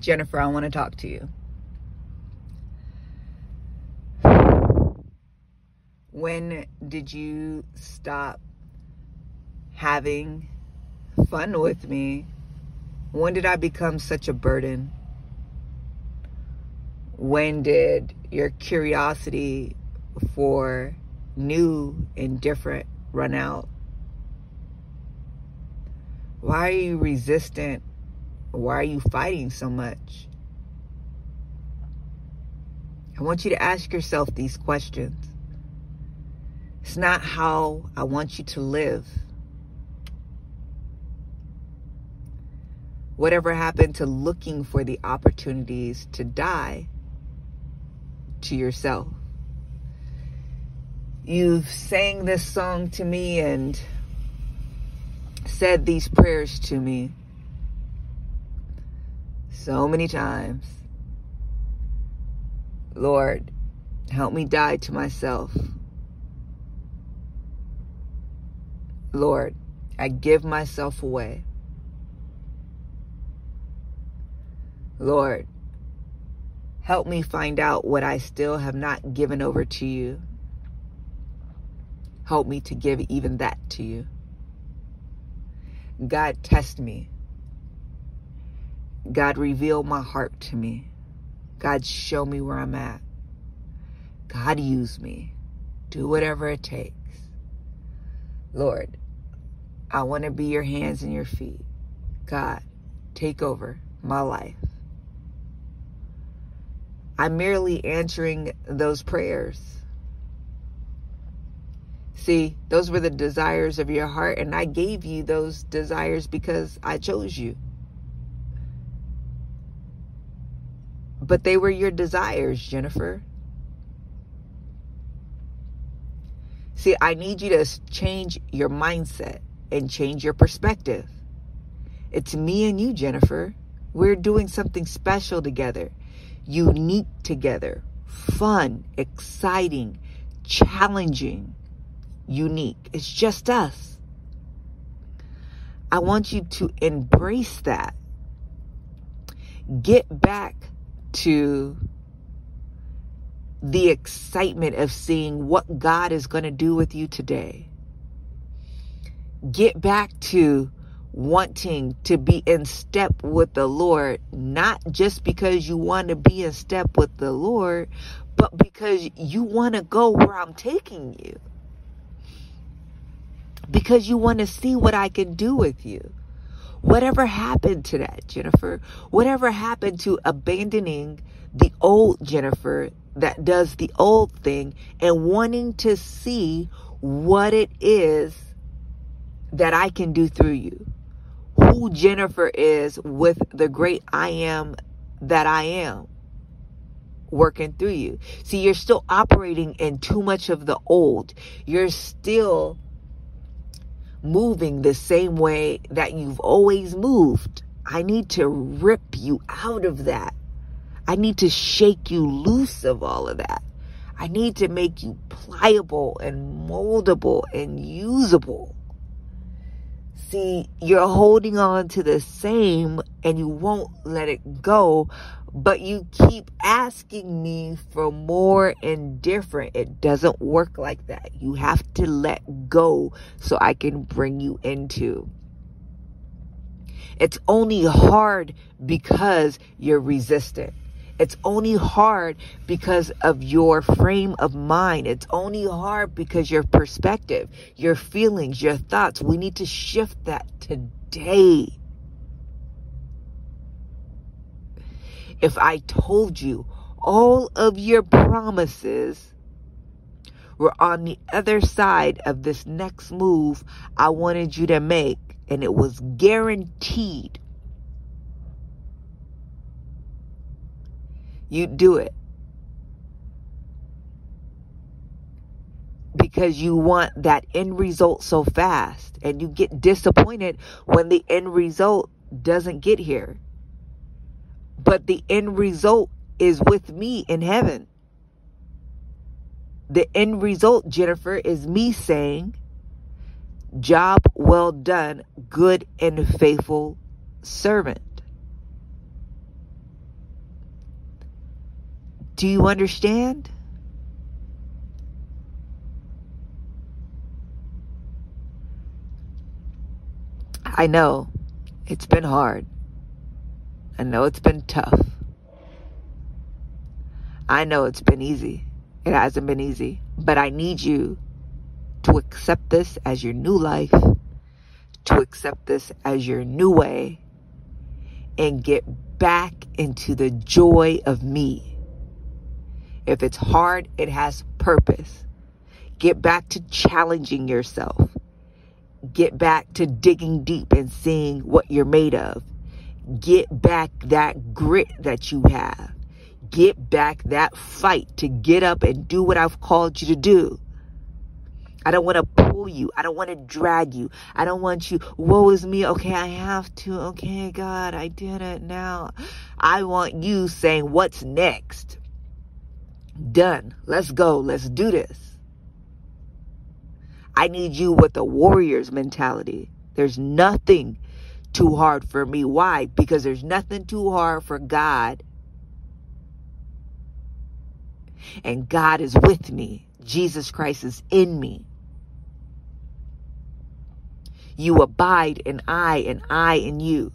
Jennifer, I want to talk to you. When did you stop having fun with me? When did I become such a burden? When did your curiosity for new and different run out? Why are you resistant? Why are you fighting so much? I want you to ask yourself these questions. It's not how I want you to live. Whatever happened to looking for the opportunities to die to yourself? You've sang this song to me and said these prayers to me so many times. Lord, help me die to myself. Lord, I give myself away. Lord, help me find out what I still have not given over to you. Help me to give even that to you. God, test me. God, reveal my heart to me. God, show me where I'm at. God, use me. Do whatever it takes. Lord, I want to be your hands and your feet. God, take over my life. I'm merely answering those prayers. See, those were the desires of your heart, and I gave you those desires because I chose you. But they were your desires, Jennifer. See, I need you to change your mindset and change your perspective. It's me and you, Jennifer. We're doing something special together, unique together, fun, exciting, challenging, unique. It's just us. I want you to embrace that. Get back to the excitement of seeing what God is going to do with you today. Get back to wanting to be in step with the Lord, not just because you want to be in step with the Lord, but because you want to go where I'm taking you. Because you want to see what I can do with you. Whatever happened to that, Jennifer? Whatever happened to abandoning the old Jennifer that does the old thing and wanting to see what it is that I can do through you? Who Jennifer is with the great I am that I am working through you. See, you're still operating in too much of the old. You're still moving the same way that you've always moved. I need to rip you out of that. I need to shake you loose of all of that. I need to make you pliable and moldable and usable. See, you're holding on to the same and you won't let it go, but you keep asking me for more and different. It doesn't work like that. You have to let go so I can bring you into. It's only hard because you're resistant. It's only hard because of your frame of mind. It's only hard because your perspective, your feelings, your thoughts. We need to shift that today. If I told you all of your promises were on the other side of this next move I wanted you to make, and it was guaranteed you'd do it. Because you want that end result so fast, and you get disappointed when the end result doesn't get here but the end result is with me in heaven. The end result, Jennifer, is me saying, Job well done, good and faithful servant. Do you understand? I know it's been hard. I know it's been tough. I know it's been easy. It hasn't been easy. But I need you to accept this as your new life, to accept this as your new way, and get back into the joy of me. If it's hard, it has purpose. Get back to challenging yourself get back to digging deep and seeing what you're made of. Get back that grit that you have. Get back that fight to get up and do what I've called you to do. I don't want to pull you. I don't want to drag you. I don't want you, woe is me. Okay, I have to. Okay, God, I did it now. I want you saying, what's next? Done. Let's go. Let's do this. I need you with a warrior's mentality. There's nothing too hard for me. Why? Because there's nothing too hard for God. And God is with me. Jesus Christ is in me. You abide in I and I in you.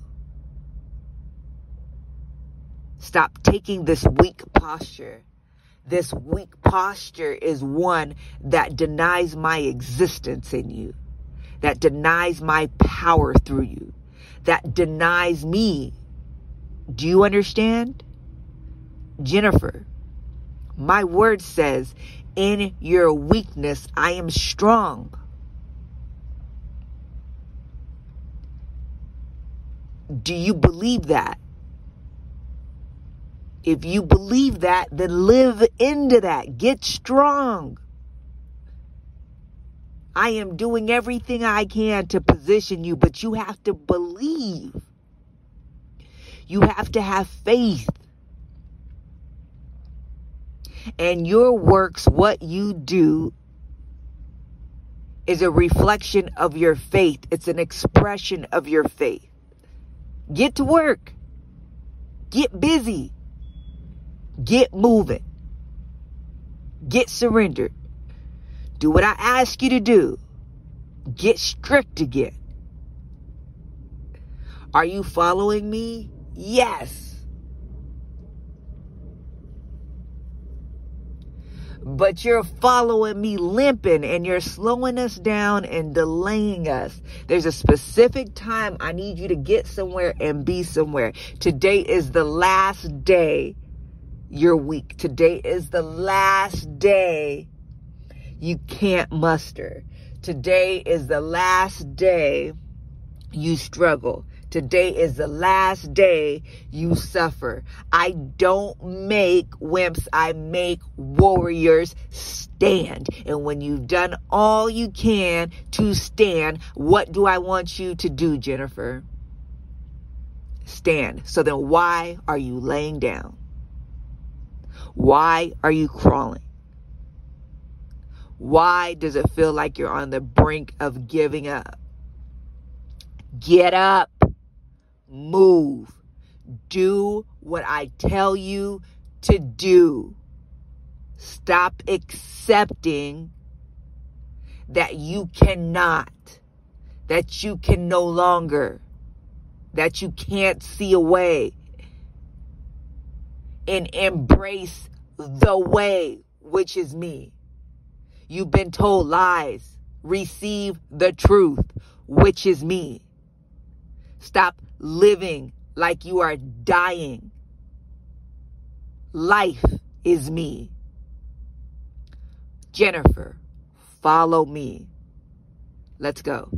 Stop taking this weak posture this weak posture is one that denies my existence in you, that denies my power through you, that denies me. Do you understand? Jennifer, my word says, in your weakness, I am strong. Do you believe that? If you believe that, then live into that. Get strong. I am doing everything I can to position you, but you have to believe. You have to have faith. And your works, what you do, is a reflection of your faith. It's an expression of your faith. Get to work. Get busy. Get moving. Get surrendered. Do what I ask you to do. Get strict again. Are you following me? Yes. but you're following me limping and you're slowing us down and delaying us. There's a specific time I need you to get somewhere and be somewhere. Today is the last day you're weak. Today is the last day you can't muster. Today is the last day you struggle. Today is the last day you suffer. I don't make wimps, I make warriors stand. And when you've done all you can to stand, what do I want you to do, Jennifer? Stand. So then why are you laying down? Why are you crawling? Why does it feel like you're on the brink of giving up? Get up. Move. Do what I tell you to do. Stop accepting that you cannot, that you can no longer, that you can't see a way and embrace the way, which is me. You've been told lies. Receive the truth, which is me. Stop living like you are dying. Life is me. Jennifer, follow me. Let's go.